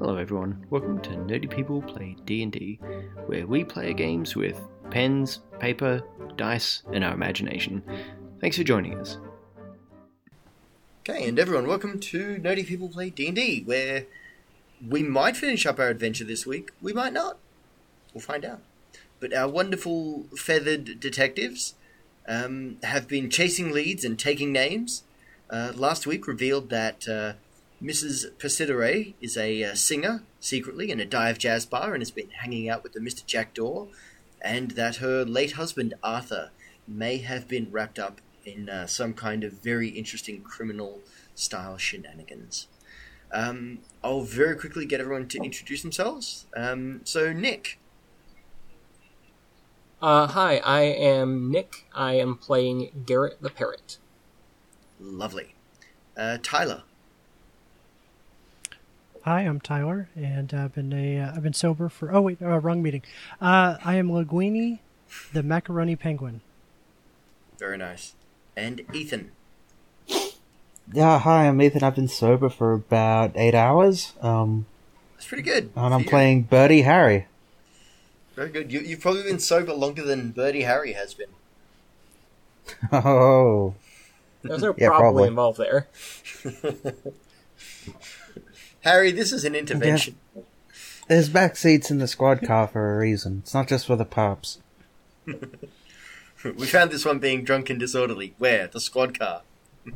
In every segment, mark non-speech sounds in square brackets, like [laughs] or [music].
Hello everyone, welcome to Nerdy People Play D&D, where we play games with pens, paper, dice, and our imagination. Thanks for joining us. Okay, and everyone, welcome to Nerdy People Play D&D, where we might finish up our adventure this week, we might not. We'll find out. But our wonderful feathered detectives um, have been chasing leads and taking names. Uh, last week revealed that uh, Mrs. Persidere is a uh, singer secretly in a dive jazz bar and has been hanging out with the Mr. Jackdaw, and that her late husband Arthur may have been wrapped up in uh, some kind of very interesting criminal style shenanigans. Um, I'll very quickly get everyone to introduce themselves. Um, so, Nick. Uh, hi, I am Nick. I am playing Garrett the Parrot. Lovely. Uh, Tyler. Hi, I'm Tyler, and I've been a uh, I've been sober for oh wait uh, wrong meeting. Uh, I am Linguini, the macaroni penguin. Very nice. And Ethan. Yeah, hi, I'm Ethan. I've been sober for about eight hours. Um, That's pretty good. and I'm for you. playing Birdie Harry. Very good. You, you've probably been sober longer than Birdie Harry has been. Oh, There's no Yeah, probably, probably. involved there. [laughs] Harry, this is an intervention. there's back seats in the squad car for a reason. It's not just for the pups. [laughs] We found this one being drunk and disorderly. Where? The squad car. [laughs]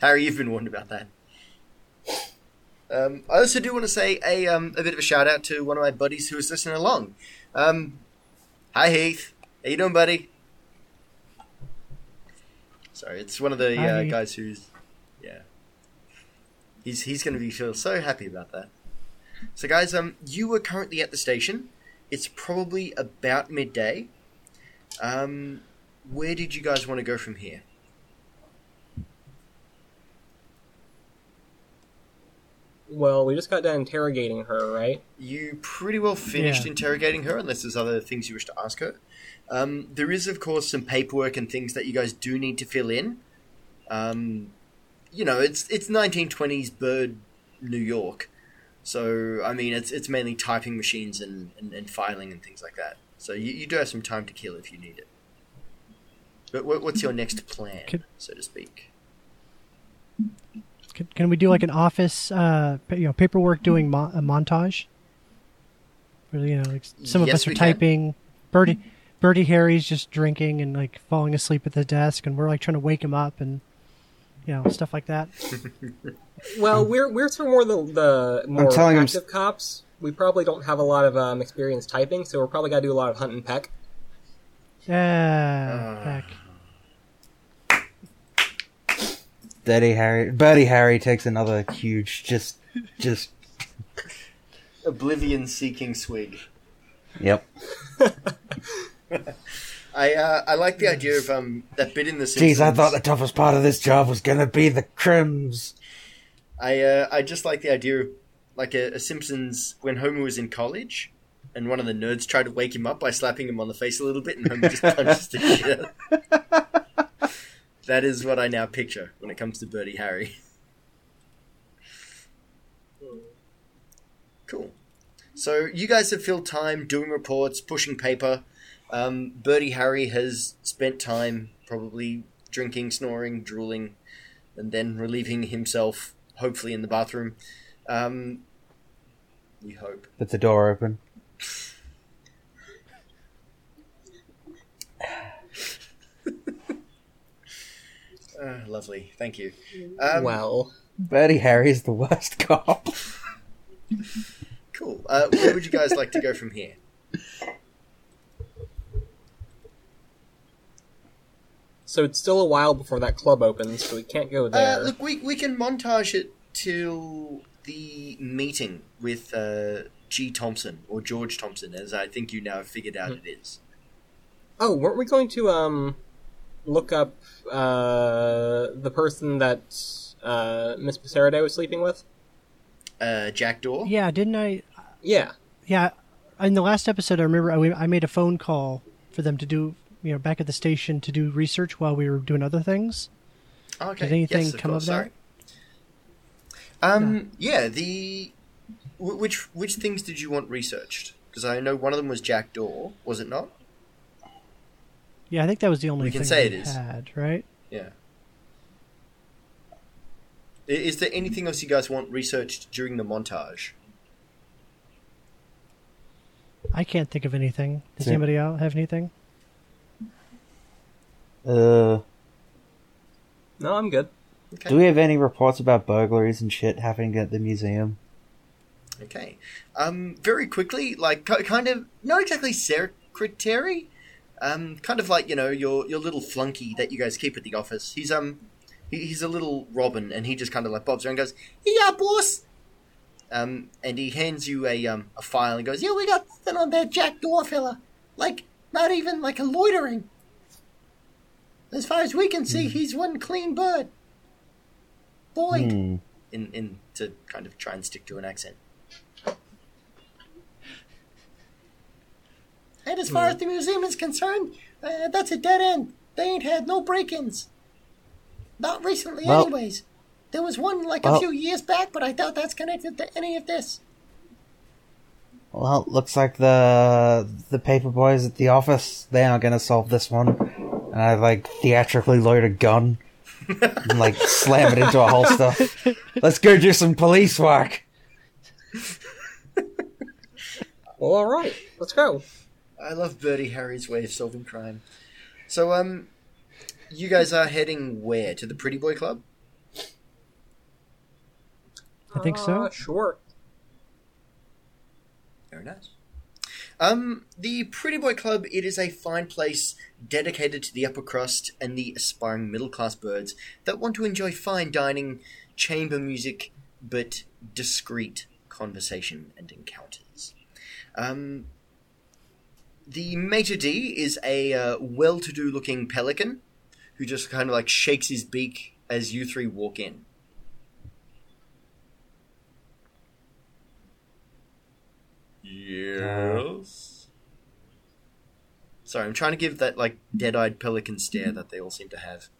Harry, you've been warned about that. Um, I also do want to say a um, a bit of a shout out to one of my buddies who is listening along. Um, hi Heath, how you doing, buddy? Sorry, it's one of the uh, guys who's yeah. He's he's going to be feel so happy about that. So, guys, um, you are currently at the station. It's probably about midday. Um, where did you guys want to go from here? Well, we just got done interrogating her, right? You pretty well finished Yeah. interrogating her, unless there's other things you wish to ask her. Um, there is, of course, some paperwork and things that you guys do need to fill in. Um, you know, it's it's 1920s Bird, New York, so I mean, it's it's mainly typing machines and, and, and filing and things like that. So you, you do have some time to kill if you need it. But what, what's your next plan, Could- so to speak? Can, can we do like an office, uh, you know, paperwork doing mo- a montage? Where you know, like some of Yes, us are we can. typing. Birdie, Birdie Harry's just drinking and like falling asleep at the desk, and we're like trying to wake him up and you know stuff like that. [laughs] Well, we're we're sort of more the the more telling him active cops. We probably don't have a lot of um, experience typing, so we're probably got to do a lot of hunt and peck. Yeah, Peck. Daddy Harry. Birdie Harry takes another huge, just, just. Oblivion seeking swig. Yep. [laughs] I uh, I like the idea of um that bit in the Simpsons. Jeez, I thought the toughest part of this job was gonna be the crims. I uh, I just like the idea of like a, a Simpsons when Homer was in college, and one of the nerds tried to wake him up by slapping him on the face a little bit, and Homer just [laughs] punches the shit. out. That is what I now picture when it comes to Birdie Harry. Cool. So you guys have filled time doing reports, pushing paper. Um, Birdie Harry has spent time probably drinking, snoring, drooling, and then relieving himself, hopefully in the bathroom. Um, we hope. With the door open. Uh, [laughs] lovely, thank you. Um, well, Birdie is the worst [laughs] cop. Cool. Uh, where would you guys like to go from here? So it's still a while before that club opens, so we can't go there. Uh, look, we we can montage it till the meeting with uh, G. Thompson or George Thompson, as I think you now have figured out it is. oh, weren't we going to um look up uh the person that uh Miss Passeriday was sleeping with? Uh, Jackdaw. Yeah, didn't I? Yeah. Yeah, in the last episode, I remember I, I made a phone call for them to do, you know, back at the station to do research while we were doing other things. Okay. Did anything yes, of come course, of that? sorry. Um, yeah. The which which things did you want researched? Because I know one of them was Jackdaw, was it not? Yeah, I think that was the only We can say it is. had, right? Yeah. Is there anything else you guys want researched during the montage? I can't think of anything. Does Yeah. anybody else have anything? Uh, No, I'm good. Okay. do we have any reports about burglaries and shit happening at the museum? Okay. Um, very quickly, like kind of not exactly secretary, um, kind of like you know your your little flunky that you guys keep at the office. He's um, he, he's a little Robin, and he just kind of like bobs around, and goes, "Yeah, boss." Um, and he hands you a um a file and goes, "Yeah, we got nothing on that Jackdaw fella. Like not even like a loitering. As far as we can see, he's one clean bird. Boyd." Hmm. In in to kind of try and stick to an accent. And as far as the museum is concerned, uh, that's a dead end. They ain't had no break-ins. Not recently, Well- anyways. There was one like a few years back, but I doubt that's connected to any of this. Well, looks like the the paper boys at the office they aren't gonna solve this one. And I like theatrically load a gun and like slam it into a holster. Let's go do some police work. Well, all right, let's go. I love Birdie Harry's way of solving crime. So, um, you guys are heading where? To the Pretty Boy Club? I think so. Uh, sure. Very nice. Um, the Pretty Boy Club, it is a fine place dedicated to the upper crust and the aspiring middle class birds that want to enjoy fine dining, chamber music, but discreet conversation and encounters. Um, the maitre d' is a uh, well to do looking pelican who just kind of like shakes his beak as you three walk in. Yes. Sorry, I'm trying to give that like dead-eyed pelican stare that they all seem to have. [laughs]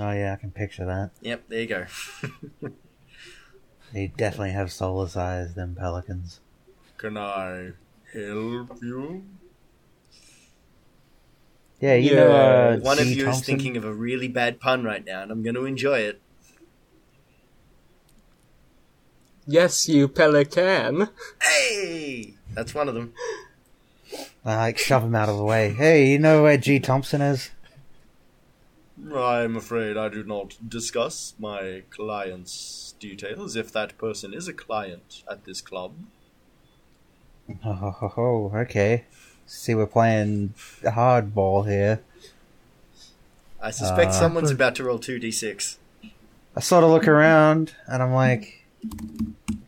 Oh yeah, I can picture that. Yep, there you go. [laughs] They definitely have soulless eyes, them pelicans. Can I help you? Yeah, you Yeah, know, uh, One of G. you is Thompson? thinking of a really bad pun right now, and I'm going to enjoy it. Yes, you pelican. Hey, that's one of them. I like shove him out of the way. Hey, you know where G. Thompson is? I'm afraid I do not discuss my client's details if that person is a client at this club. Oh, ho, ho, ho, okay. See, we're playing hardball here. I suspect Uh, someone's about to roll 2d6. I sort of look around and I'm like,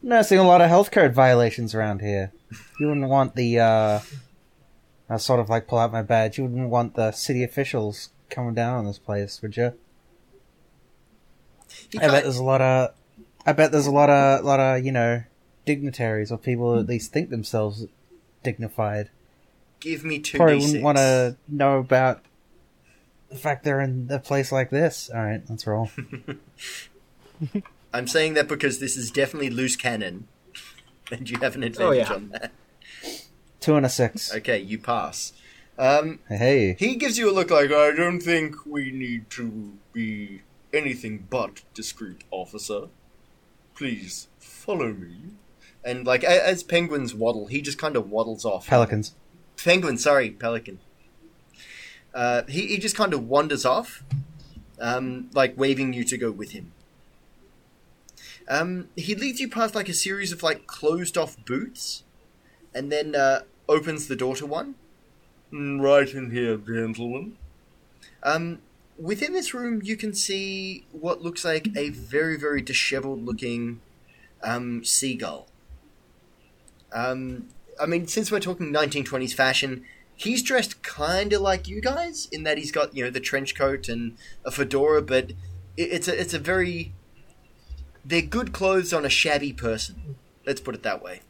noticing a lot of health code violations around here. You wouldn't want the, uh, I sort of like pull out my badge. You wouldn't want the city officials coming down on this place, would you? He I bet there's a lot of, I bet there's a lot of, lot of, you know, dignitaries or people who at least think themselves dignified. give me 2d6. Probably wouldn't want to know about the fact they're in a place like this. All right, let's roll. [laughs] I'm saying that because this is definitely loose cannon, [laughs] and you have an advantage Oh, yeah. on that. Two and a six. Okay, you pass. Um, Hey, he gives you a look like, I don't think we need to be anything but discreet, officer. Please, follow me. And, like, as penguins waddle, he just kind of waddles off. pelicans. Penguin, sorry, pelican. Uh, he, he just kind of wanders off, um, like waving you to go with him. Um, he leads you past like a series of like closed off booths, and then uh, opens the door to one. Mm, Right in here, gentlemen. Um, within this room, you can see what looks like a very, very disheveled looking um, seagull. Um, I mean, since we're talking 1920s fashion, he's dressed kind of like you guys in that he's got you know the trench coat and a fedora, but it, it's a it's a very they're good clothes on a shabby person. Let's put it that way.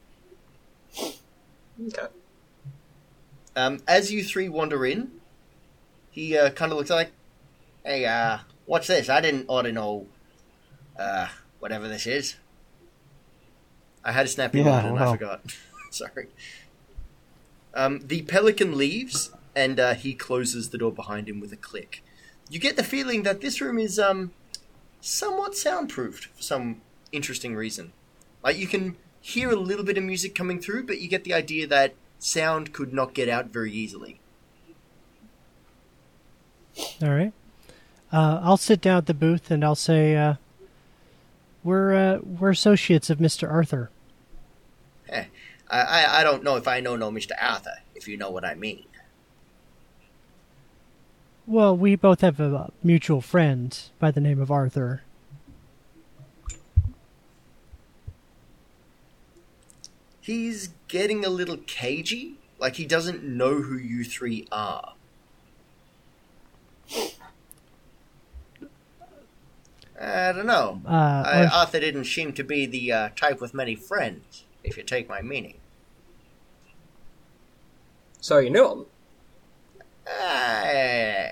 Okay. Um, as you three wander in, he uh, kind of looks like, "Hey, uh, what's this? I didn't order no uh, whatever this is. I had a snappy Yeah, line and I forgot. [laughs] Sorry. Um, the pelican leaves and uh, he closes the door behind him with a click. You get the feeling that this room is um, somewhat soundproofed for some interesting reason. Like you can hear a little bit of music coming through, but you get the idea that sound could not get out very easily. All right. Uh, I'll sit down at the booth and I'll say, uh, "We're uh, we're associates of Mr. Arthur." Eh, I, I, I don't know if I know no Mr. Arthur, if you know what I mean. Well, we both have a mutual friend by the name of Arthur. He's getting a little cagey, like he doesn't know who you three are. I don't know. Uh, I, Ar- Arthur didn't seem to be the uh, type with many friends, if you take my meaning. So you knew him. Uh,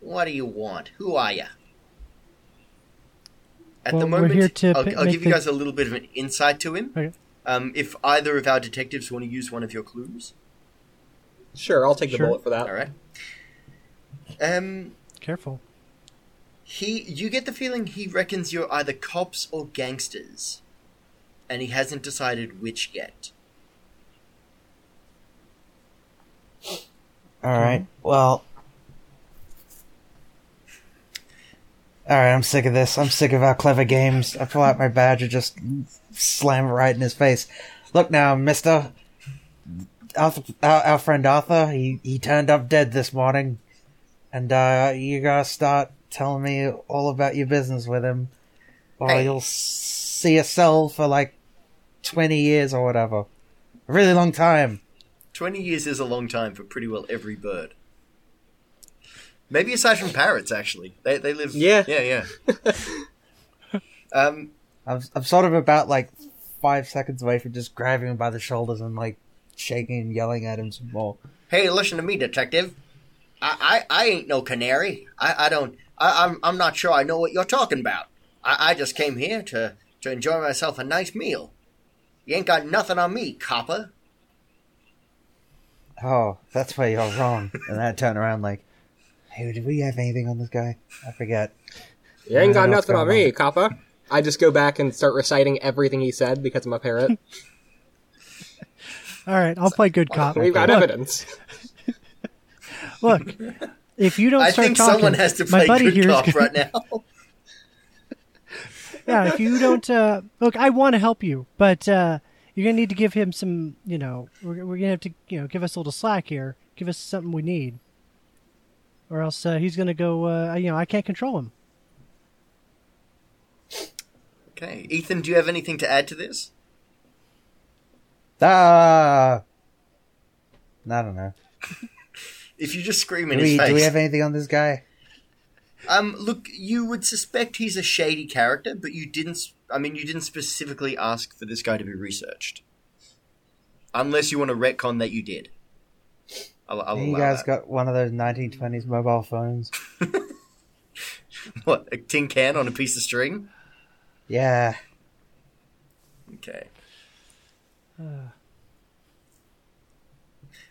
what do you want? Who are you? At Well, the we're moment, here to I'll, pi- I'll make give you guys a little bit of an insight to him. Okay. Um, if either of our detectives want to use one of your clues, Sure, I'll take the Sure. bullet for that. all right. Um, Careful. he, you get the feeling he reckons you're either cops or gangsters, and he hasn't decided which yet. All right. Well. All right. I'm sick of this. I'm sick of our clever games. I pull out my badge and just slam it right in his face. Look now, Mister. Arthur, our, our friend Arthur. He he turned up dead this morning, and uh, you gotta start telling me all about your business with him, or Hey. you'll see a cell for like twenty years or whatever. A really long time. Twenty years is a long time for pretty well every bird. Maybe aside from parrots, actually, they they live. Yeah. yeah, yeah. [laughs] um, I'm I'm sort of about like five seconds away from just grabbing him by the shoulders and like shaking and yelling at him some more. hey, listen to me, detective. I I, I ain't no canary. I, I don't. I, I'm I'm not sure I know what you're talking about. I, I just came here to to enjoy myself a nice meal. You ain't got nothing on me, copper. Oh, that's where you're wrong. and I turn around like, hey, did we have anything on this guy? I forget. You ain't got don't know what's nothing on going me, on. copper. I just go back and start reciting everything he said because I'm a parrot. [laughs] All right, I'll play good cop. We've got look, evidence. [laughs] look, if you don't I start think talking, someone has to my play buddy good here is cop gonna- right now. [laughs] yeah, if you don't uh, look, I want to help you, but uh, you're gonna need to give him some. You know, we're, we're gonna have to, you know, give us a little slack here. Give us something we need, or else uh, he's gonna go. Uh, you know, I can't control him. Okay, Ethan, do you have anything to add to this? Ah! I don't know. If you just scream Do in we, his face. do we have anything on this guy? Um, look, you would suspect he's a shady character, but you didn't. I mean, you didn't specifically ask for this guy to be researched, unless you want to retcon that you did. I'll, I'll you guys that. got one of those 1920s mobile phones? [laughs] what a tin can on a piece of string? Yeah. Okay.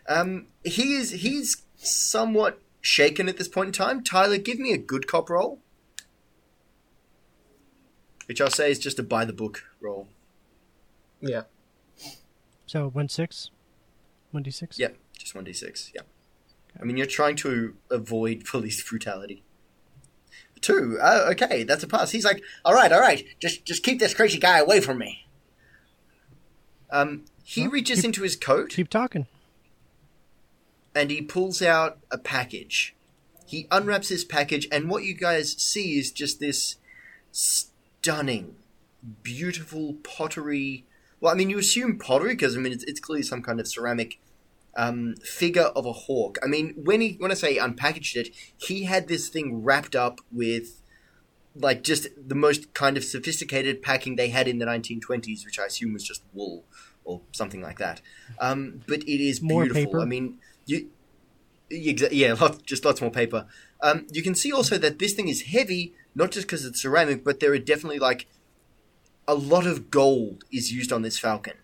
Um, he is he's somewhat shaken at this point in time. Tyler, give me a good cop roll, which I'll say is just a buy the book roll. Yeah. So one six, one d six. Yep, just one d six. Yeah, I mean you're trying to avoid [laughs] police brutality. Two. Oh, okay, that's a pass. He's like, all right, all right, just just keep this crazy guy away from me. Um, he Well, reaches keep- into his coat Keep talking. and he pulls out a package. He unwraps his package, and what you guys see is just this stunning, beautiful pottery. Well, I mean, you assume pottery because I mean it's, it's clearly some kind of ceramic um, figure of a hawk. I mean, when he when I say unpackaged it, he had this thing wrapped up with like just the most kind of sophisticated packing they had in the 1920s, which I assume was just wool or something like that. Um, but it is More beautiful. paper? I mean, you, exa- yeah, lots, just lots more paper. Um, you can see also that this thing is heavy, not just because it's ceramic, but there are definitely like a lot of gold is used on this falcon.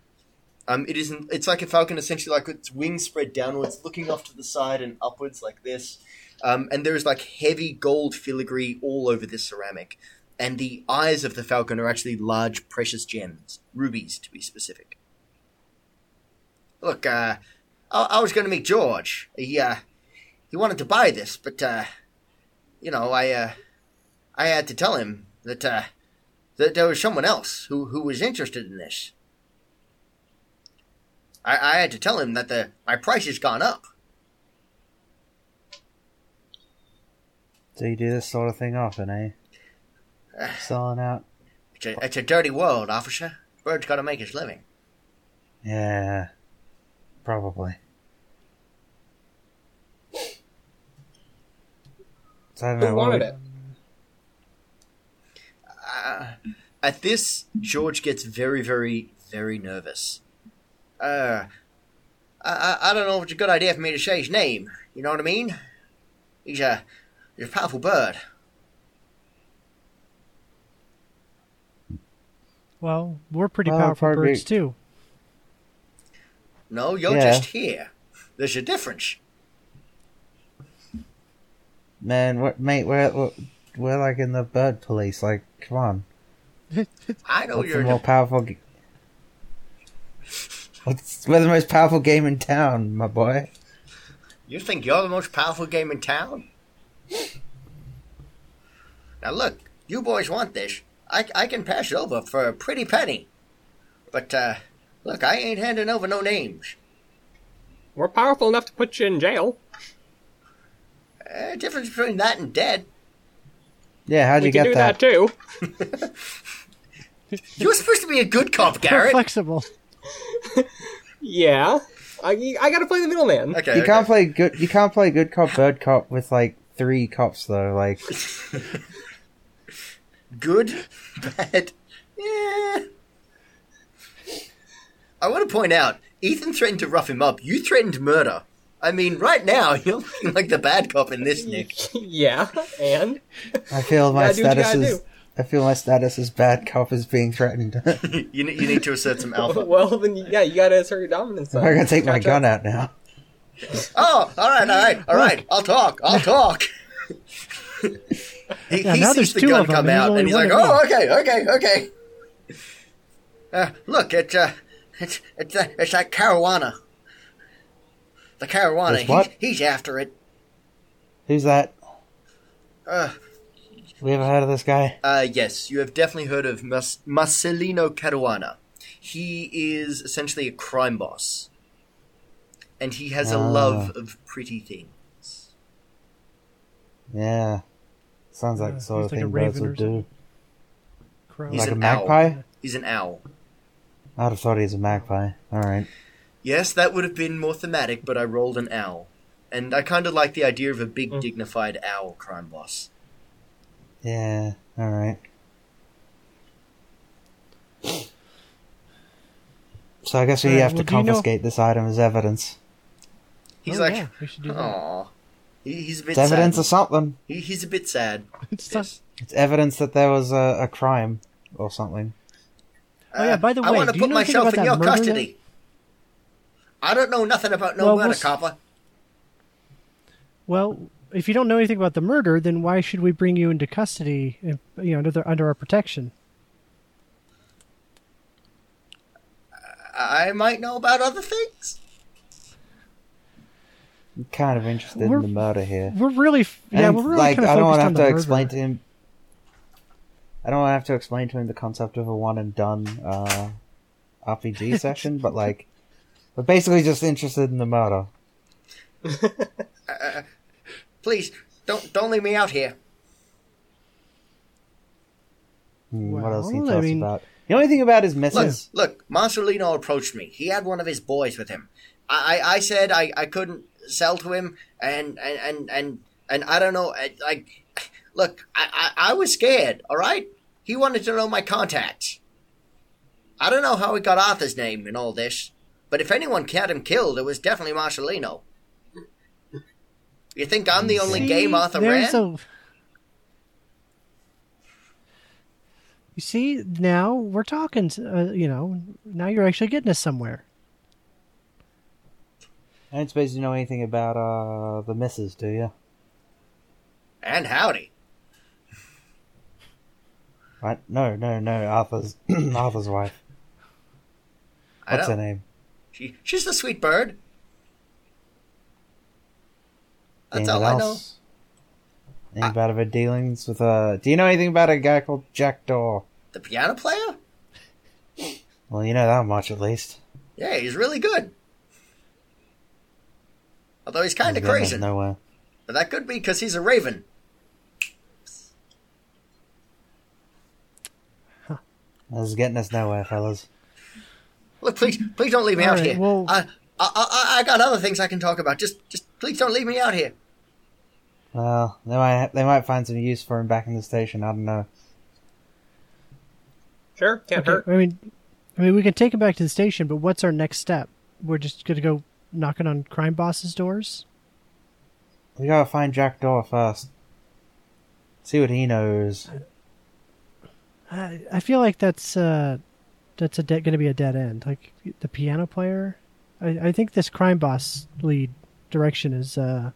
Um, it isn't. It's like a falcon, essentially, like its wings spread downwards, looking off to the side and upwards like this. Um, and there is like heavy gold filigree all over this ceramic. And the eyes of the falcon are actually large, precious gems, rubies to be specific. Look, uh, I, I was going to meet George. He, uh, he wanted to buy this, but, uh, you know, I, uh, I had to tell him that, uh, that there was someone else who, who was interested in this. I, I had to tell him that the my price has gone up. So you do this sort of thing often, eh? [sighs] Selling out. It's a, it's a dirty world, officer. Bird's got to make his living. Yeah. Probably. So I don't know. Who what wanted would- it? Uh, at this, George gets very, very, very nervous. Uh, I, I, I don't know if it's a good idea for me to say his name. You know what I mean? He's a, he's a powerful bird. Well, we're pretty Well, powerful probably- birds too. No, you're Yeah. just here. There's a difference. Man, we're, mate, we're, we're we're like in the bird police. Like, come on. [laughs] I know What's the you're. more powerful? G- What's, we're the most powerful game in town, my boy. You think you're the most powerful game in town? Now look, you boys want this. I, I can pass it over for a pretty penny. But, uh, look, I ain't handing over no names. We're powerful enough to put you in jail. Uh, difference between that and dead. Yeah, how'd we you can get do that? that, too. [laughs] You're supposed to be a good cop, We're Garrett. flexible. Yeah. I, I gotta play the middleman. Okay, You okay. can't play good. You can't play good cop, bird cop with like three cops though. Like, [laughs] Good, bad, yeah. I want to point out, Ethan threatened to rough him up. You threatened murder. I mean, right now [laughs] you're looking like the bad cop in this, Nick. [laughs] yeah, and I feel my gotta do what you status gotta is. do. I feel my status as bad cop is being threatened. [laughs] You, ne- you need to assert some alpha. [laughs] well, then yeah, you gotta assert your dominance. I'm gonna take my Catch gun out now. [laughs] Oh, all right, all right, all right. I'll talk. I'll talk. he Yeah, he now sees there's the two gun of 'em, come and there's out, only and he's one like, of "Oh, okay, okay, okay." Uh, look, it's uh, it's it's uh, it's that Caruana. The Caruana. It's what? He's, he's after it. Who's that? Uh, We ever heard of this guy? Uh, yes, you have definitely heard of Mas- Marcelino Caruana. He is essentially a crime boss. And he has a Ah. love of pretty things. Yeah, sounds like Yeah, the sort he's of like a thing birds raven or would do. Crow. He's Like a an owl. magpie? He's an owl. I'd have thought he was a magpie. All right. Yes, that would have been more thematic, but I rolled an owl. And I kind of like the idea of a big, Mm. dignified owl crime boss. Yeah. All right. So I guess we Alright, have well, to do you know- confiscate this item as evidence. He's Oh, like, yeah, we should do that. Aw. He, he's a bit It's evidence sad. of something. He, he's a bit sad. [laughs] It's not- Yes. It's evidence that there was a, a crime or something. Oh, yeah, uh, by the I way, want to do you put know myself about in your murder that- I don't know nothing about no Well, murder, we'll copper. Well, if you don't know anything about the murder, then why should we bring you into custody? If, you know, under the, under our protection. I might know about other things. I'm kind of interested We're- in the murder here. We're really, yeah, And, we're really like kind of I don't want to have the to murder. explain to him. I don't want to have to explain to him the concept of a one and done uh, RPG [laughs] session, but like, we're basically just interested in the murder. [laughs] Please don't don't leave me out here. Hmm, what else can you Well, tell I mean- about? The only thing about his Look, missus. look, Marcelino approached me. He had one of his boys with him. I, I, I said I, I couldn't sell to him, and and and and, and I don't know. Like, look, I, I I was scared. All right, he wanted to know my contacts. I don't know how he got Arthur's name and all this, but if anyone had him killed, it was definitely Marcelino. You think I'm the only See, game Arthur there's ran? a You see, now we're talking. Uh, you know, now you're actually getting us somewhere. I don't suppose you know anything about uh the missus, do you? And howdy. Right? No, no, no. Arthur's [clears throat] Arthur's wife. What's her name? She, she's the sweet bird. That's Anything all I know. Anything about her dealings with a? Do you know anything about a guy called Jack Daw? The piano player? Well, you know that much at least. Yeah, he's really good. Although he's kind of He's getting us crazy. Nowhere. But that could be because he's a raven. This is getting us nowhere, fellas. Look, please, please don't leave me All out right, here. well- I, I, I, I got other things I can talk about. Just, just please don't leave me out here. Well, they might they might find some use for him back in the station. I don't know. Sure, can't Okay, hurt. I mean, I mean, we can take him back to the station, but what's our next step? We're just gonna go knocking on crime bosses' doors. We gotta find Jack Daw first. See what he knows. I, I feel like that's uh, that's a de- going to be a dead end. Like the piano player, I, I think this crime boss lead direction is uh,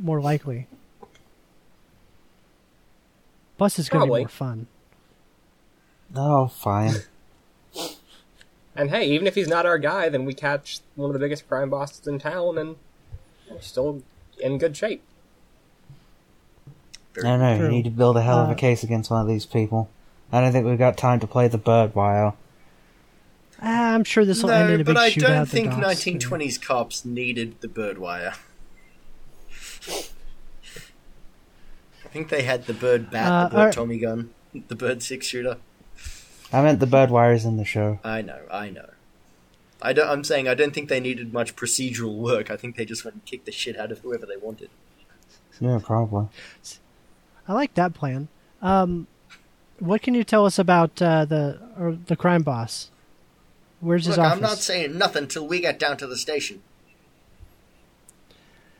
more likely. Bus is going to be more fun. Oh, fine. [laughs] And hey, even if he's not our guy, then we catch one of the biggest crime bosses in town, and we're still in good shape. no, no, you need to build a hell of Uh, a case against one of these people. I don't think we've got time to play the bird wire. Ah, I'm sure this will end in No, a but I don't think 1920s cops needed the bird wire. I think they had the bird bat, Uh, the bird alright. Tommy gun, the bird six shooter. I meant the bird wires in the show. I know, I know. I don't, I'm saying I don't think they needed much procedural work. I think they just went and kicked the shit out of whoever they wanted. Yeah, probably. I like that plan. Um, what can you tell us about uh, the or the crime boss? Where's his Look, office? I'm not saying nothing till we get down to the station.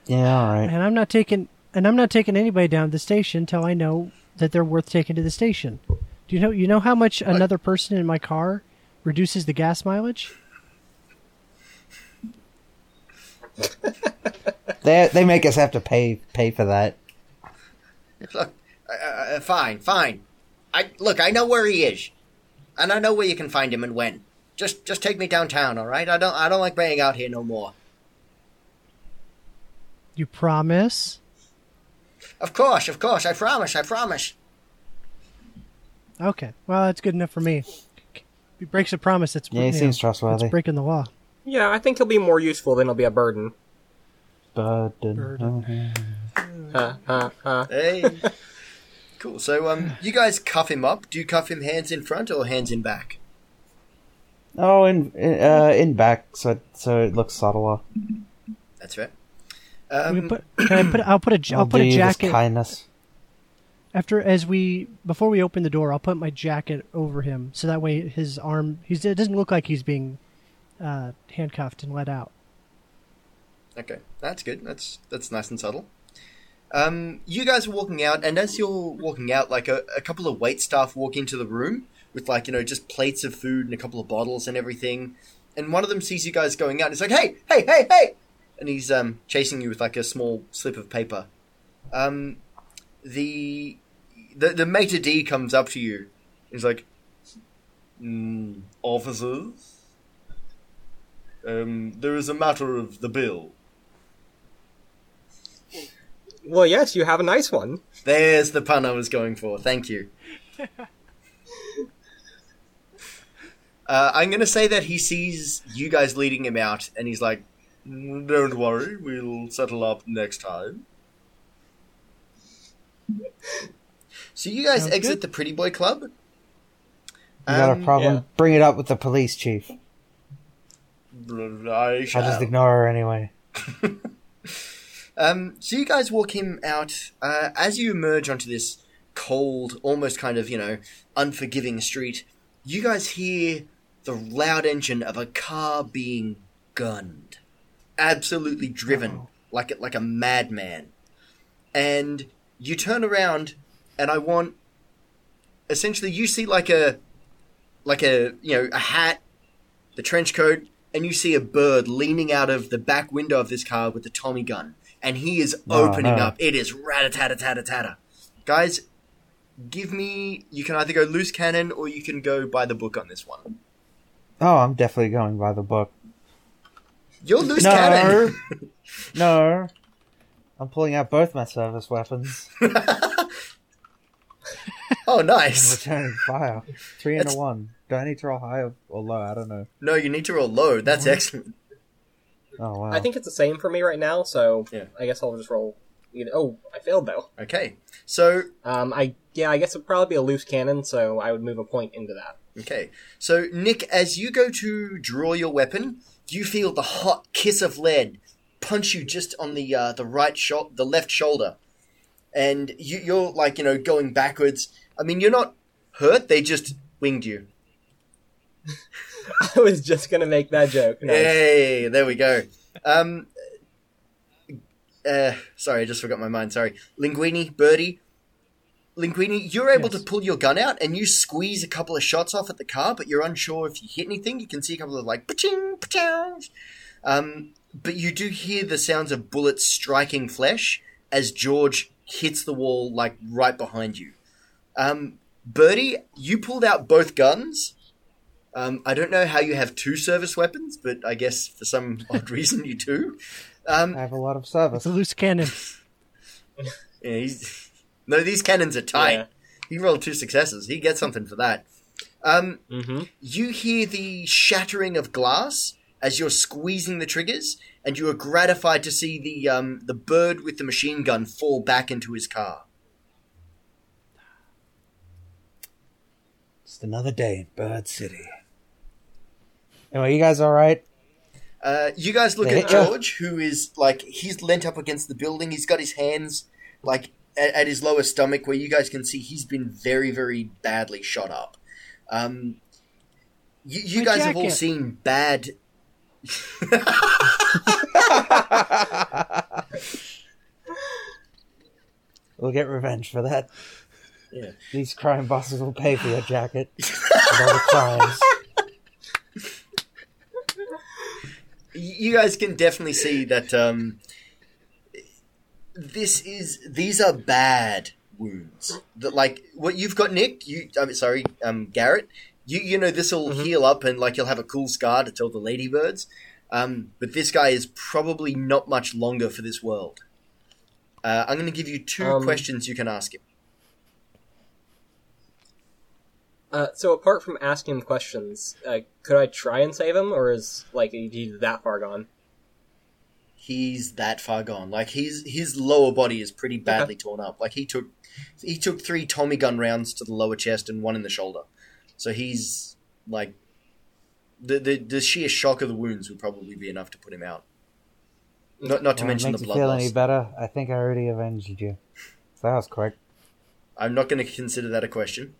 Yeah, alright. and I'm not taking and I'm not taking anybody down to the station until I know that they're worth taking to the station. Do you know you know how much another person in my car reduces the gas mileage? [laughs] They they make us have to pay pay for that. Look, uh, uh, fine, fine. I look. I know where he is, and I know where you can find him and when. Just, just take me downtown, all right? I don't, I don't like being out here no more. You promise? Of course, of course. I promise. I promise. Okay. Well, that's good enough for me. If he breaks a promise, it's Yeah, he seems know, trustworthy. It's breaking the law. Yeah, I think he'll be more useful than he'll be a burden. Burden. Burden. Huh, huh, huh. Hey. [laughs] cool. So, um, you guys cuff him up. Do you cuff him hands in front or hands in back? Oh, in in, uh, in back, so so it looks subtler. That's right. We Um, put, can I put? I'll put a. [clears throat] I'll put a you this jacket kindness. after as we before we open the door. I'll put my jacket over him so that way his arm. He's. It doesn't look like he's being uh, handcuffed and let out. Okay, that's good. That's that's nice and subtle. Um, you guys are walking out, and as you're walking out, like a, a couple of wait staff walk into the room with like you know just plates of food and a couple of bottles and everything. And one of them sees you guys going out. And he's like, "Hey, hey, hey, hey!" And he's um, chasing you with like a small slip of paper. Um, the the the maitre d comes up to you. He's like, mm, "Officers, um, there is a matter of the bill." Well, yes, you have a nice one. There's the pun I was going for. Thank you. [laughs] Uh, I'm going to say that he sees you guys leading him out, and he's like, "Mm, "Don't worry, we'll settle up next time." So you guys Sounds exit good. the Pretty Boy Club. You got Um, a problem? yeah. Bring it up with the police chief. I I shall. just ignore her anyway. [laughs] Um, so you guys walk him out. Uh, as you emerge onto this cold, almost kind of, you know, unforgiving street, you guys hear the loud engine of a car being gunned. Absolutely driven, oh. like, a- like a madman. And you turn around, and I want essentially you see like a like a you know a hat, the trench coat, and you see a bird leaning out of the back window of this car with the Tommy gun, and he is Oh, opening no. up. It is rat tat tat tat Guys, give me. You can either go loose cannon or you can go by the book on this one. Oh, I'm definitely going by the book. You're lose No. cannon. [laughs] No. I'm pulling out both my service weapons. [laughs] oh, and nice. returning fire. Three and a one. Do I need to roll high or- or low? I don't know. No, you need to roll low. That's excellent. Oh wow. I think it's the same for me right now, so Yeah. I guess I'll just roll. Either. Oh, I failed though. Okay, so Um, I yeah, I guess it'd probably be a loose cannon, so I would move a point into that. Okay. So, Nick, as you go to draw your weapon, you feel the hot kiss of lead punch you just on the uh, the right shoulder, the left shoulder, and you, you're like you know going backwards. I mean, you're not hurt; they just winged you. [laughs] I was just gonna make that joke. Nice. Hey, there we go. Um, uh, sorry, I just forgot my mind. Sorry, Linguini, Birdie. Linguini, you're able Yes. to pull your gun out and you squeeze a couple of shots off at the car, but you're unsure if you hit anything. You can see a couple of like pa-ching, pa Um, but you do hear the sounds of bullets striking flesh as George hits the wall like right behind you. Um, Birdie, you pulled out both guns. Um, I don't know how you have two service weapons, but I guess for some [laughs] odd reason you do. Um, I have a lot of service. It's a loose cannon. [laughs] yeah, he's, no, these cannons are tight. Yeah. He rolled two successes. He gets something for that. Um, Mm-hmm. you hear the shattering of glass as you're squeezing the triggers, and you are gratified to see the um, the bird with the machine gun fall back into his car. Just another day in Bird City. Anyway, you guys all right? Uh, you guys look at Yeah. George, who is like he's leant up against the building. He's got his hands like at, at his lower stomach, where you guys can see he's been very, very badly shot up. Um, you you My guys have all seen bad. [laughs] We'll get revenge for that. Yeah. These crime bosses will pay for your jacket with all the crimes. [laughs] [laughs] you guys can definitely see that um, this is these are bad wounds. That like what you've got, Nick. You, I'm sorry, um, Garrett. You you know this will heal up and like you'll have a cool scar to tell the ladybirds. Um, but this guy is probably not much longer for this world. Uh, I'm going to give you two Um, questions you can ask him. Uh, so apart from asking him questions, uh, could I try and save him, or is like he that far gone? He's that far gone. Like he's his lower body is pretty badly torn up. Like he took he took three Tommy gun rounds to the lower chest and one in the shoulder. So he's like the the, the sheer shock of the wounds would probably be enough to put him out. Not not to Well, it mention the makes you blood feel loss. any better? I think I already avenged you. So that was quick. I'm not going to consider that a question.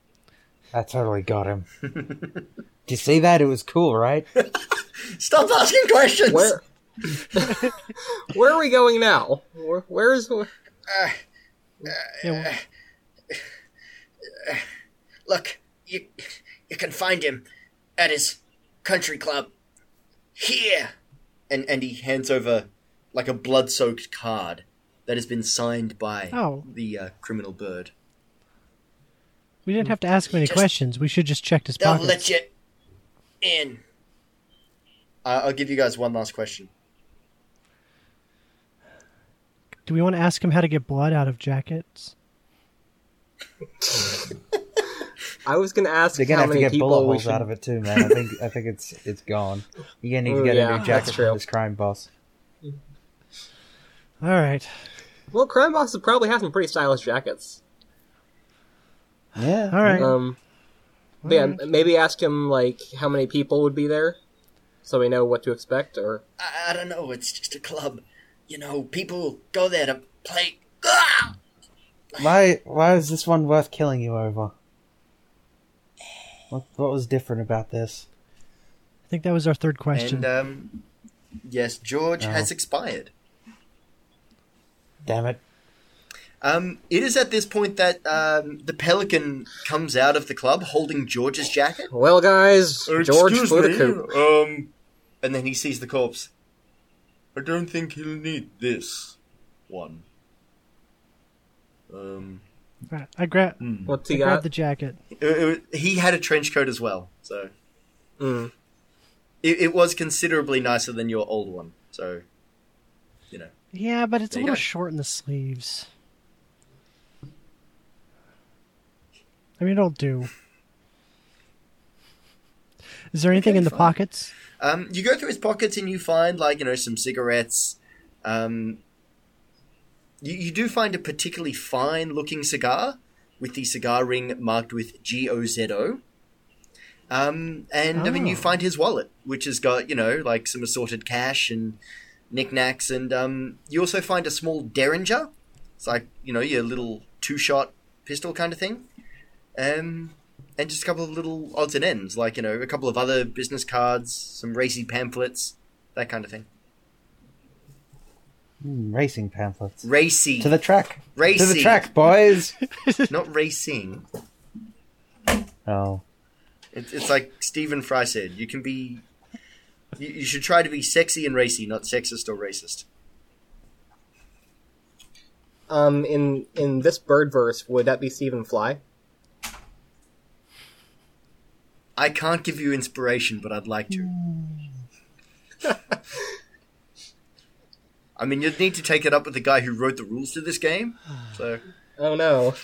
I totally got him. [laughs] Did you see that? It was cool, right? [laughs] Stop asking questions. Where? [laughs] Where are we going now? Where, where's where? Yeah, Look, you you can find him at his country club here. And and he hands over like a blood-soaked card that has been signed by Oh. the uh, criminal bird. we didn't have to ask him any Just- questions. We should just check his pockets. They'll let you in. Uh, I'll give you guys one last question. Do we want to ask him how to get blood out of jackets? I was gonna ask They're gonna how have to many get people bullet we holes should. out of it too, man. I think I think it's it's gone. You're gonna need to Ooh, get yeah, a new that's jacket true. from this crime boss. All right. Well, crime bosses probably have some pretty stylish jackets. Yeah. All right. Um, but yeah, maybe ask him like how many people would be there, so we know what to expect. Or I, I don't know. It's just a club. You know, people go there to play. Ah! Why why is this one worth killing you over? What what was different about this? I think that was our third question. And um, yes, George Oh. has expired. Damn it. Um, it is at this point that um, the pelican comes out of the club holding George's jacket, Well, guys, George Excuse flew me. Um, and then he sees the corpse. I don't think he'll need this one. Um, Right, I grab hmm. What's I he grab got? the jacket. It- it- he had a trench coat as well, so Mm. it, it was considerably nicer than your old one. So, you know, Yeah, but it's There a little go. short in the sleeves. I mean, it'll do. Is there anything Okay, in the fine. pockets? um, you go through his pockets and you find like you know some cigarettes. Um, you, you do find a particularly fine looking cigar with the cigar ring marked with G O Z O. Um, and I mean, you Oh. find his wallet, which has got you know like some assorted cash and knickknacks, and um, you also find a small derringer. It's like you know your little two shot pistol kind of thing. Um, and just a couple of little odds and ends, like you know a couple of other business cards, some racy pamphlets, that kind of thing. Hmm, racing pamphlets. Racy, To the track. racy, To the track, boys. [laughs] not racing. oh. It's, it's like Stephen Fry said. You can be, you, you should try to be sexy and racy, not sexist or racist. Um, in in this bird verse, would that be Stephen Fly? I can't give you inspiration, but I'd like to. [laughs] I mean, you'd need to take it up with the guy who wrote the rules to this game. So, Oh no!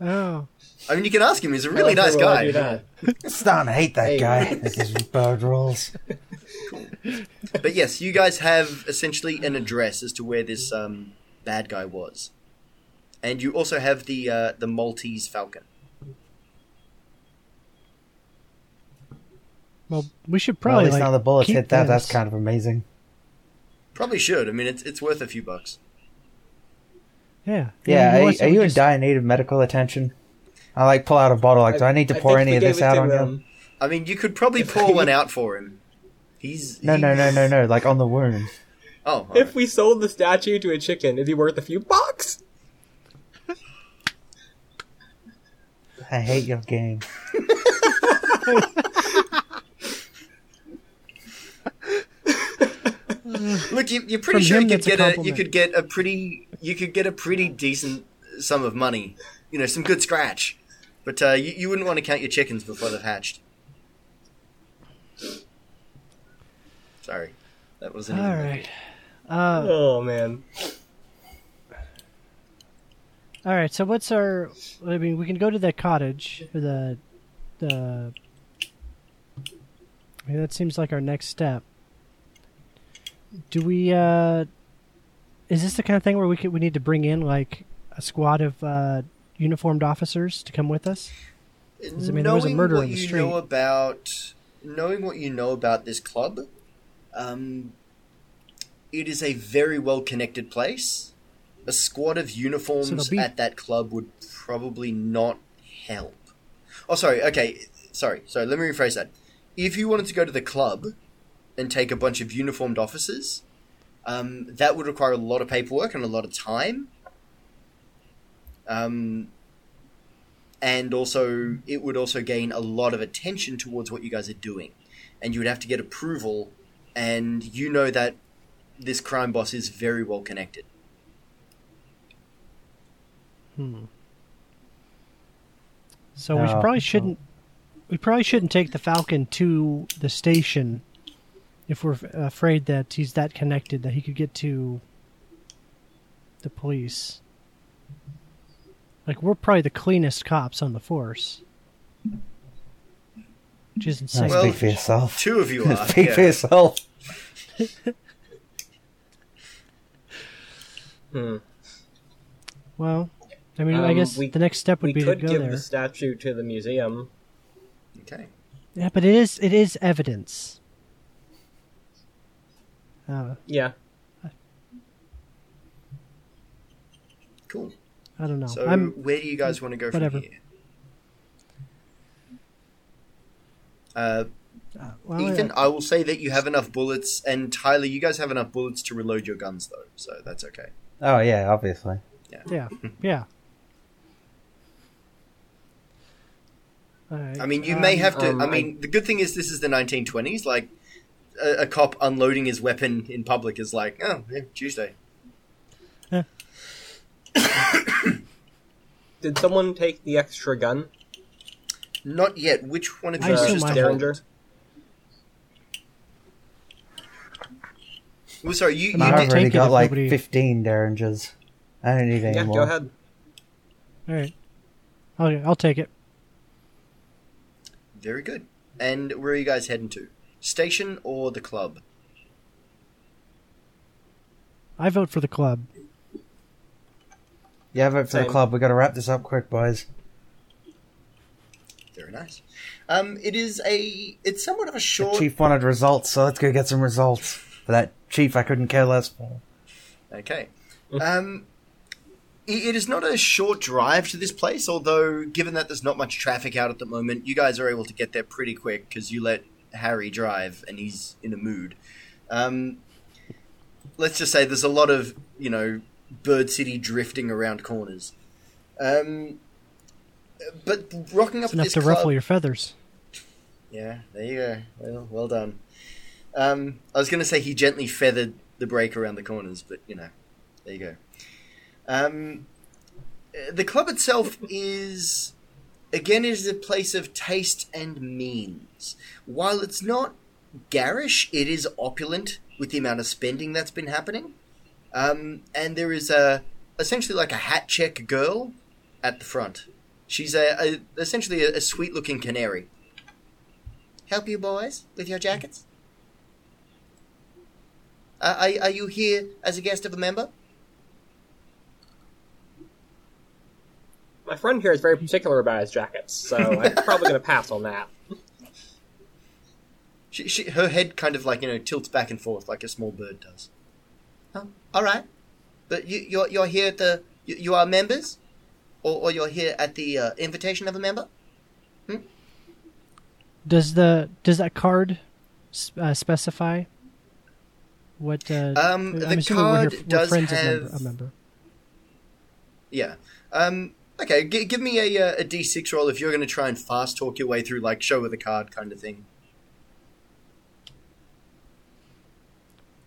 Oh, I mean, you can ask him. He's a really nice guy. do that? [laughs] Starting to hate that Hey. guy. with his bird rolls. [laughs] But yes, you guys have essentially an address as to where this um, bad guy was, and you also have the uh, the Maltese Falcon. Well, we should Well, at probably least like now the bullets hit that. That's kind of amazing. Probably should. I mean, it's it's worth a few bucks. yeah. Yeah, you know are, are we you in dire need of medical attention? I like pull out a bottle. Like, do I need to pour any of this out on you? um, I mean, you could probably pour one out for him. He's No, no, no, no, no. Like on the wound. Oh, all If right. we sold the statue to a chicken, is he worth a few bucks? I hate your game. [laughs] [laughs] look, you, you're pretty From sure him, you could that's a get a, you could get a pretty you could get a pretty decent sum of money. You know, some good scratch. But uh, you, you wouldn't want to count your chickens before they've hatched. Sorry, that wasn't. All even- right. Uh, Oh man! all right. So what's our? I mean, we can go to the cottage for the the. I mean, that seems like our next step. Do we? uh Is this the kind of thing where we could we need to bring in like a squad of uh uniformed officers to come with us? I mean, there was a knowing murder what in the you street. know about knowing what you know about this club, um, it is a very well connected place. A squad of uniforms So be- at that club would probably not help. Oh, sorry. Okay, sorry. Sorry. Let me rephrase that. If you wanted to go to the club and take a bunch of uniformed officers, um, that would require a lot of paperwork and a lot of time. Um, and also it would also gain a lot of attention towards what you guys are doing and you would have to get approval and you know that this crime boss is very well connected Hmm. So we probably shouldn't. We probably shouldn't take the Falcon to the station if we're afraid that he's that connected that he could get to the police. Like we're probably the cleanest cops on the force, which is insane. That's Well, speak for yourself. two of you [laughs] are speak for yourself. [laughs] Hmm. well, I mean, I Um, guess we- the next step would We be to could go give there. the statue to the museum. okay Yeah, but it is it is evidence. Uh, Yeah. cool I don't know. so I'm where do you guys want to go whatever. from here uh, well, Ethan, I- I will say that you have enough bullets, and Tyler, you guys have enough bullets to reload your guns, though, so that's okay. Oh yeah, obviously. Yeah, yeah. [laughs] Alright, I mean, you um, may have to. um, I I- mean, the good thing is this is the 1920s. Like, a, a cop unloading his weapon in public is like, oh, yeah, Tuesday. [coughs] Did someone take the extra gun? Not yet. Which one of I you assume just I to Derringer? Well, sorry, you, you I'll I've did. already it got if like nobody- 15 derringers. I don't need any Yeah, more. go ahead. All right. Okay, I'll take it. Very good. And where are you guys heading to? Station or the club? I vote for the club. Yeah, I vote for the club. We got to wrap this up quick, boys. Very nice. Um, it is a. It's somewhat of a The short. chief wanted results, so let's go get some results. For that chief, I couldn't care less for. Okay. Um, it is not a short drive to this place, although given that there's not much traffic out at the moment, you guys are able to get there pretty quick because you let Harry drive and he's in a mood. Um, let's just say there's a lot of you know Bird City drifting around corners. Um, but rocking up It's enough to club, ruffle your feathers. yeah, there you go. Well, well done. Um, I was going to say he gently feathered the brake around the corners, but you know, there you go. Um, the club itself is, again, it is a place of taste and means. While it's not garish, it is opulent with the amount of spending that's been happening. Um, and there is a essentially like a hat check girl at the front. She's a, a essentially a, a sweet looking canary. Help you boys with your jackets? Uh, are, are you here as a guest of a member? My friend here is very particular about his jackets, so I'm [laughs] probably going to pass on that. She, she, her head kind of like you know tilts back and forth like a small bird does. Oh, all right, but you, you're you're here at the you, you are members, or, or you're here at the uh, invitation of a member. Does the does that card uh, specify what? Uh, Um, the assuming we're, card here, we're does have- a member. Yeah. Um. Okay. G- give me a uh, a d six roll if you're going to try and fast talk your way through like show with a card kind of thing.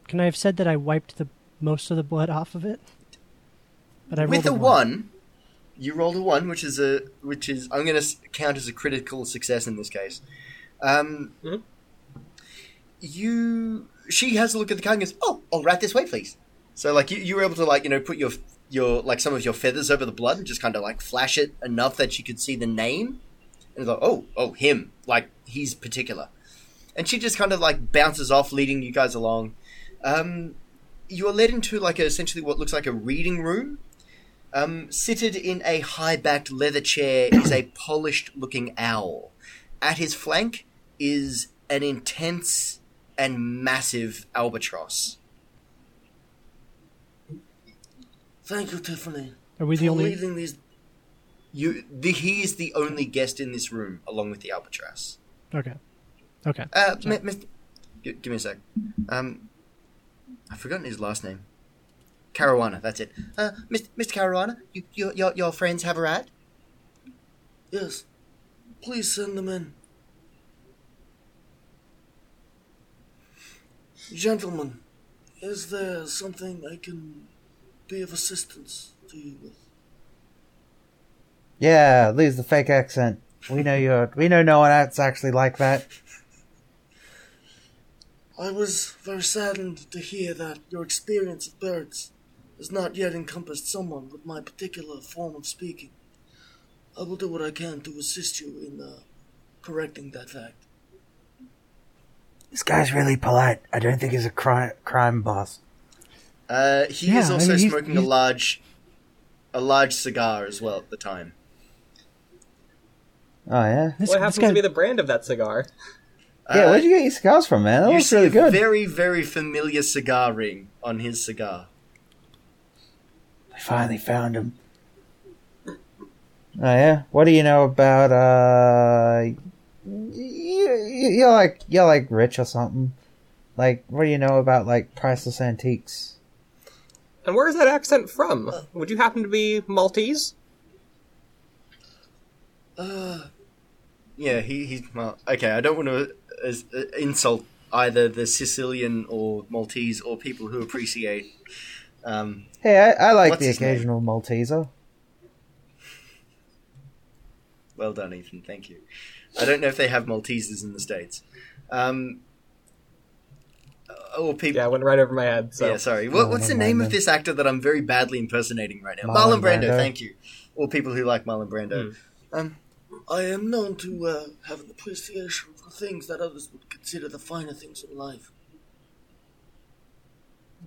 Can I have said that I wiped the most of the blood off of it? But I With rolled a one, you rolled a one, which is a which is I'm going to count as a critical success in this case. Um, Mhm. you she has a look at the card and goes, "Oh, all right, this way, please." So like you, you were able to like you know put your your like some of your feathers over the blood and just kind of like flash it enough that she could see the name, and like, "Oh, oh, him!" Like he's particular, and she just kind of like bounces off, leading you guys along. Um, you are led into like a, essentially what looks like a reading room. Um, seated in a high-backed leather chair is a [coughs] polished-looking owl. At his flank is an intense and massive albatross. Thank you, Tiffany. Are we the only? leaving these. You, the, he is the only guest in this room, along with the albatross. Okay, okay. Uh, mi- Mr. Give me a sec. Um, I've forgotten his last name. Caruana, that's it. Uh, Mr. Mr. Caruana, you, your, your, your friends have arrived? Yes. Please send them in. Gentlemen, is there something I can be of assistance to you with? Yeah, lose the fake accent. We know you're. We know no one acts actually like that. I was very saddened to hear that your experience of birds has not yet encompassed someone with my particular form of speaking. I will do what I can to assist you in uh, correcting that fact. This guy's really polite. I don't think he's a crime crime boss. Uh, he Yeah, is I also mean, he's- smoking a large, a large cigar as well at the time. Oh yeah. This, what this happens guy, to be the brand of that cigar? Yeah, Uh, where'd you get your cigars from, man? That looks really good. very, very familiar cigar ring on his cigar. I finally found him. Oh yeah. What do you know about uh? You, you're like you're like rich or something. Like, what do you know about like priceless antiques? And where is that accent from? Would you happen to be Maltese? Uh, Yeah, he, he's well, okay. I don't want to uh, uh, insult either the Sicilian or Maltese or people who appreciate. Um, Hey, I, I like the his name? occasional Malteser. well done, Ethan. Thank you. I don't know if they have Maltesers in the states. Um, or people. Yeah, it went right over my head. So Yeah, sorry. What, Oh, what's the name of this actor that I'm very badly impersonating right now? Marlon Marlon, Brando, Brando. thank you. Or people who like Marlon Brando. Hmm. Um, I am known to uh, have an appreciation for things that others would consider the finer things in life.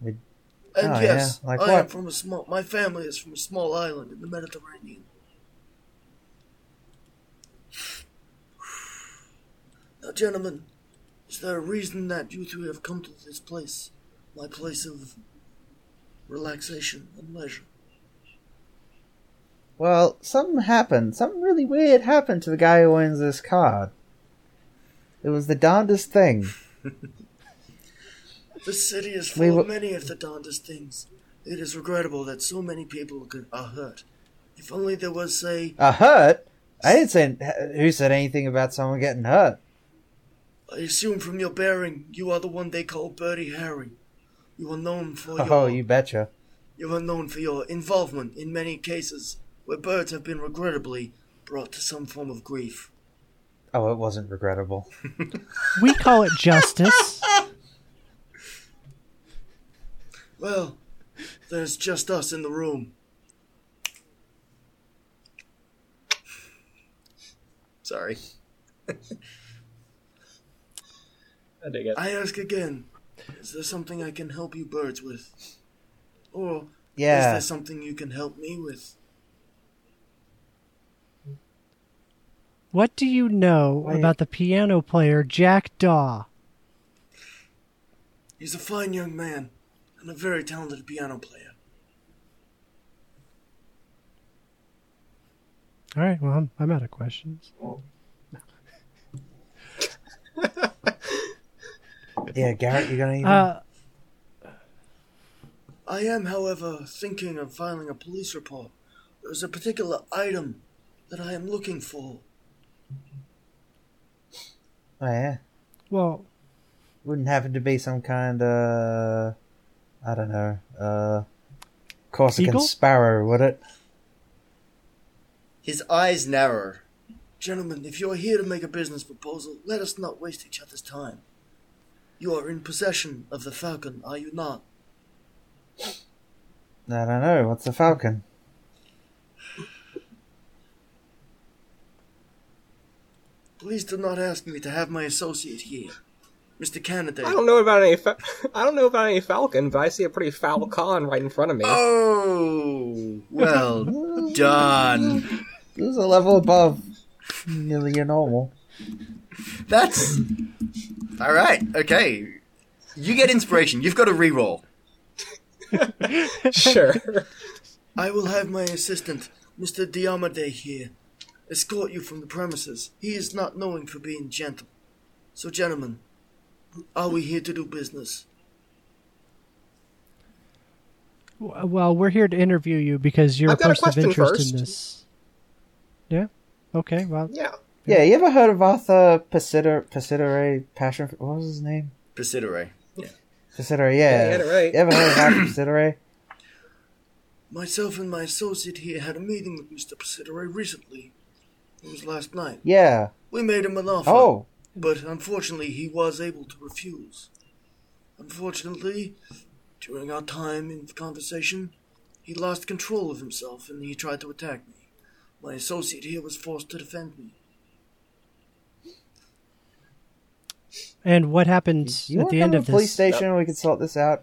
We- And Oh, yes, yeah? Like I am from a small. My family is from a small island in the Mediterranean. Now, gentlemen, is there a reason that you two have come to this place, my place of relaxation and leisure? Well, something happened. Something really weird happened to the guy who owns this card. It was the darndest thing. [laughs] The city is full We of many of the darndest things. It is regrettable that so many people are hurt. If only there was, say, A hurt? I didn't say who said anything about someone getting hurt. I assume from your bearing, you are the one they call Birdie Harry. You are known for oh, your Oh, you betcha. you are known for your involvement in many cases where birds have been regrettably brought to some form of grief. Oh, it wasn't regrettable. We call it justice. [laughs] Well, there's just us in the room. [laughs] sorry. [laughs] I dig it. I ask again, is there something I can help you birds with? Or is there something you can help me with? What do you know Wait. about the piano player Jackdaw? He's a fine young man and a very talented piano player. All right, well, I'm, I'm out of questions. [laughs] Yeah, Garrett, you got anything? Uh, I am, however, thinking of filing a police report. There's a particular item that I am looking for. oh, yeah. well, Wouldn't happen to be some kind of. I don't know. Uh. Corsican Eagle? sparrow, would it? His eyes narrow. Gentlemen, if you are here to make a business proposal, let us not waste each other's time. You are in possession of the falcon, are you not? I don't know. What's a falcon? Please do not ask me to have my associate here. Mr. Canada. I don't know about any. Fa- I don't know about any falcon, but I see a pretty foul con right in front of me. Oh, well [laughs] done. This is a level above nearly your normal. That's all right. Okay, you get inspiration. You've got a reroll. [laughs] sure. I will have my assistant, Mr. Diomede, here, escort you from the premises. He is not known for being gentle. So, gentlemen, are we here to do business? well, we're here to interview you because you're I've a person of interest first. in this. Yeah. Okay. Well, Yeah. Yeah, you ever heard of Arthur Pacitor Pacitere Passion? What was his name? Pacidere. Pacitere, Yeah, yeah. you right. You ever heard of Arthur Pacitere? Myself and my associate here had a meeting with Mr. Pacidere recently. It was last night. Yeah. We made him an offer. Oh, But unfortunately, he was able to refuse. Unfortunately, during our time in conversation, he lost control of himself and he tried to attack me. My associate here was forced to defend me. And what happens you at the end of to the police this? station and we can sort this out?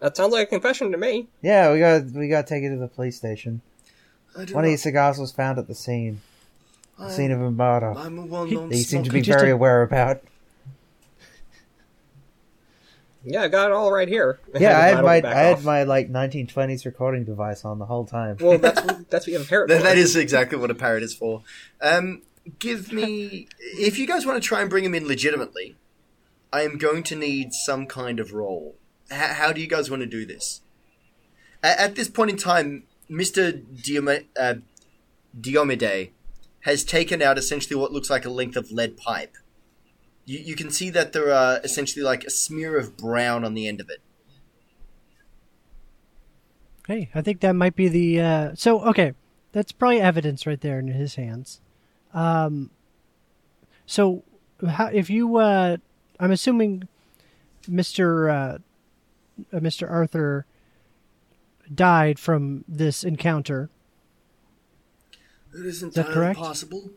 That sounds like a confession to me. Yeah, we got we got to take it to the police station. I do One of not- your cigars was found at the scene, the I scene of a murder. I'm a well-known That you seem to be very a- aware about. Yeah, I got it all right here. Yeah, I had my back I had off. my like 1920s recording device on the whole time. Well, that's what, that's what you have a parrot That, for. that is exactly what a parrot is for. Um, give me if you guys want to try and bring him in legitimately. I am going to need some kind of role. H- how do you guys want to do this? At, at this point in time, Diome- uh, Diomede has taken out essentially what looks like a length of lead pipe. You, you can see that there are essentially like a smear of brown on the end of it. Hey, I think that might be the. Uh, so okay, that's probably evidence right there in his hands. Um. So, how, if you, uh, I'm assuming, Mister uh, uh, Mister Arthur died from this encounter. It is that entirely correct? possible.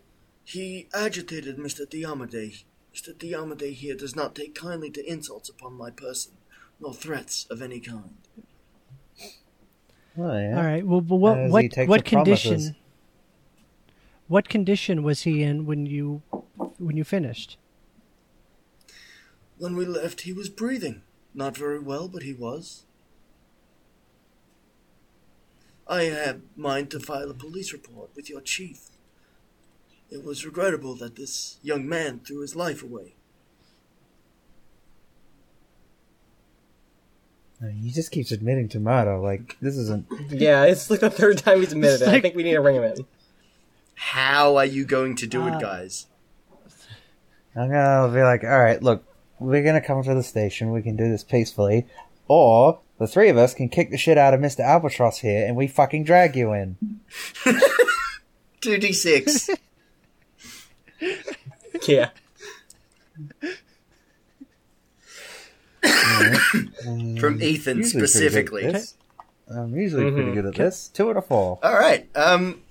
He agitated Mr. Diomede. Mr. Diomede here does not take kindly to insults upon my person, nor threats of any kind. Oh, yeah. All right. Well, but what As what takes what the promises. Condition? What condition was he in when you when you finished? When we left, he was breathing. Not very well, but he was. I had mind to file a police report with your chief. It was regrettable that this young man threw his life away. He just keeps admitting to murder. Like this isn't. Yeah, it's like the third time he's admitted it. I think we need to bring him in. How are you going to do Uh, it, guys? I'm gonna be like, all right, look, we're gonna come to the station. We can do this peacefully, or the three of us can kick the shit out of Mister Albatross here, and we fucking drag you in. [laughs] Two d six. [laughs] Yeah. from Ethan Usually pretty good at specifically. I'm usually pretty Mhm. good at this. Two out of four. All right. Um,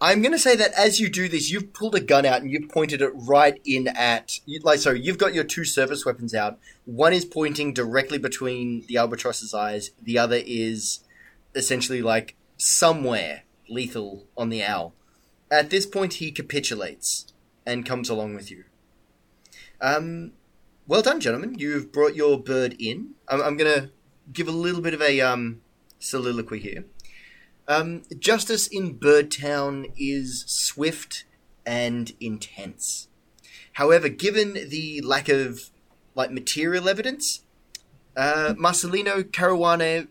I'm going to say that as you do this, you've pulled a gun out and you've pointed it right in at. Like, sorry, you've got your two service weapons out. One is pointing directly between the albatross's eyes. The other is essentially like somewhere lethal on the owl. At this point, he capitulates and comes along with you. Um, well done, gentlemen. You've brought your bird in. I'm, I'm going to give a little bit of a um, soliloquy here. Um, justice in Birdtown is swift and intense. However, given the lack of like material evidence, uh, Marcelino Caruana,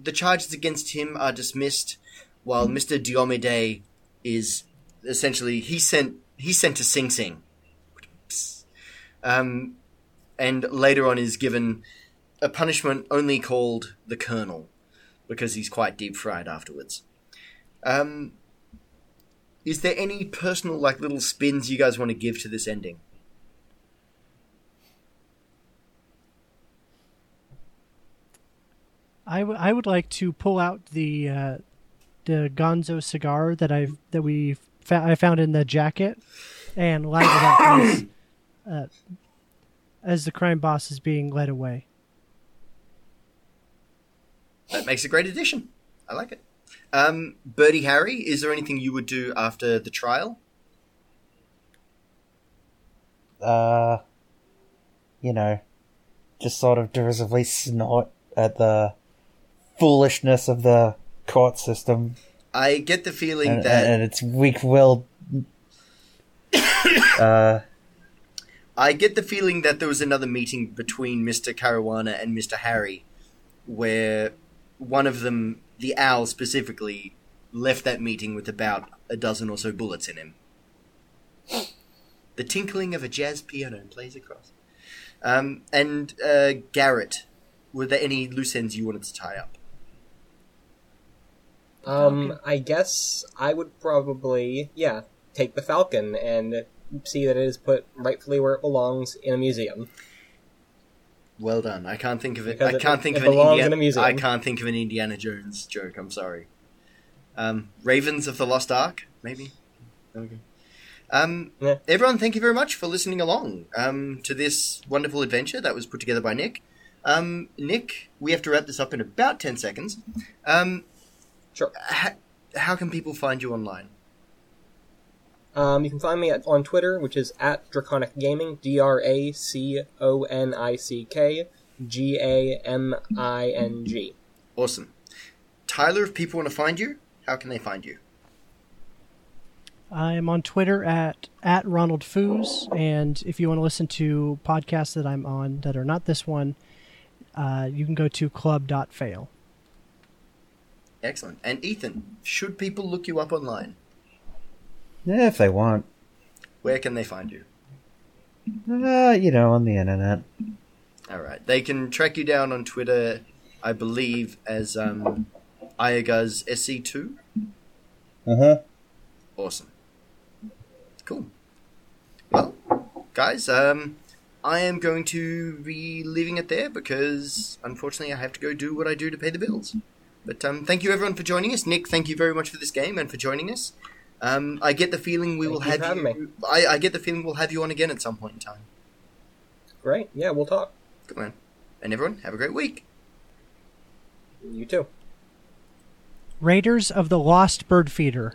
the charges against him are dismissed, while Mister Diomede is essentially he sent he sent to Sing Sing, um, and later on is given a punishment only called the Colonel because he's quite deep fried afterwards. Um, is there any personal, like, little spins you guys want to give to this ending? I, w- I would like to pull out the uh, the Gozo cigar that I that we fa- I found in the jacket and light it up as, [coughs] uh, as the crime boss is being led away. That makes a great addition. I like it. Um, Birdie Harry, is there anything you would do after the trial? Uh, you know, just sort of derisively snort at the foolishness of the court system I get the feeling and, that and its weak-willed. [coughs] uh, I get the feeling that there was another meeting between Mr. Caruana and Mr. Harry, where one of them, the owl specifically, left that meeting with about a dozen or so bullets in him. The tinkling of a jazz piano plays across. Um, and uh, Garrett, were there any loose ends you wanted to tie up? Um, I guess I would probably, yeah, take the Falcon and see that it is put rightfully where it belongs in a museum. Well done. I can't think of it. Because I can't think it of an Indiana. I can't think of an Indiana Jones joke. I'm sorry. Um, Ravens of the Lost Ark, maybe. Okay. Um, Yeah. Everyone, thank you very much for listening along um, to this wonderful adventure that was put together by Nick. Um, Nick, we have to wrap this up in about ten seconds. Um, Sure. ha- how can people find you online? Um, you can find me at, on Twitter, which is at Draconic Gaming, D R A C O N I C K G A M I N G. Awesome. Tyler, if people want to find you, how can they find you? I'm on Twitter at at Ronald Foos, and if you want to listen to podcasts that I'm on that are not this one, uh, you can go to club.fail. Excellent. And Ethan, should people look you up online? Yeah, if they want. Where can they find you? Uh, you know, on the internet. All right. They can track you down on Twitter, I believe, as um, Iaguz SC2. Uh huh. Awesome. Cool. Well, guys, um, I am going to be leaving it there because unfortunately I have to go do what I do to pay the bills. But um, thank you everyone for joining us. Nick, thank you very much for this game and for joining us. Um, I get the feeling we Thank will you have for having you. I, I get the feeling we'll have you on again at some point in time. Great. Yeah, we'll talk. Good man. And everyone, have a great week. You too. Raiders of the Lost Bird Feeder.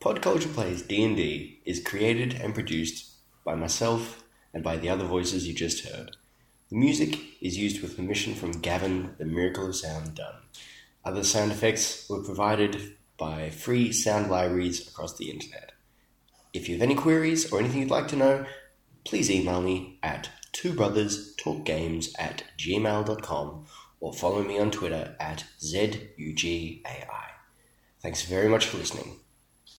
Pod Culture Plays D&D is created and produced by myself and by the other voices you just heard. The music is used with permission from Gavin, the Miracle of Sound Dunne. Other sound effects were provided by free sound libraries across the internet. If you have any queries or anything you'd like to know, please email me at twobrotherstalkgames at gmail.com or follow me on Twitter at ZUGAI. Thanks very much for listening.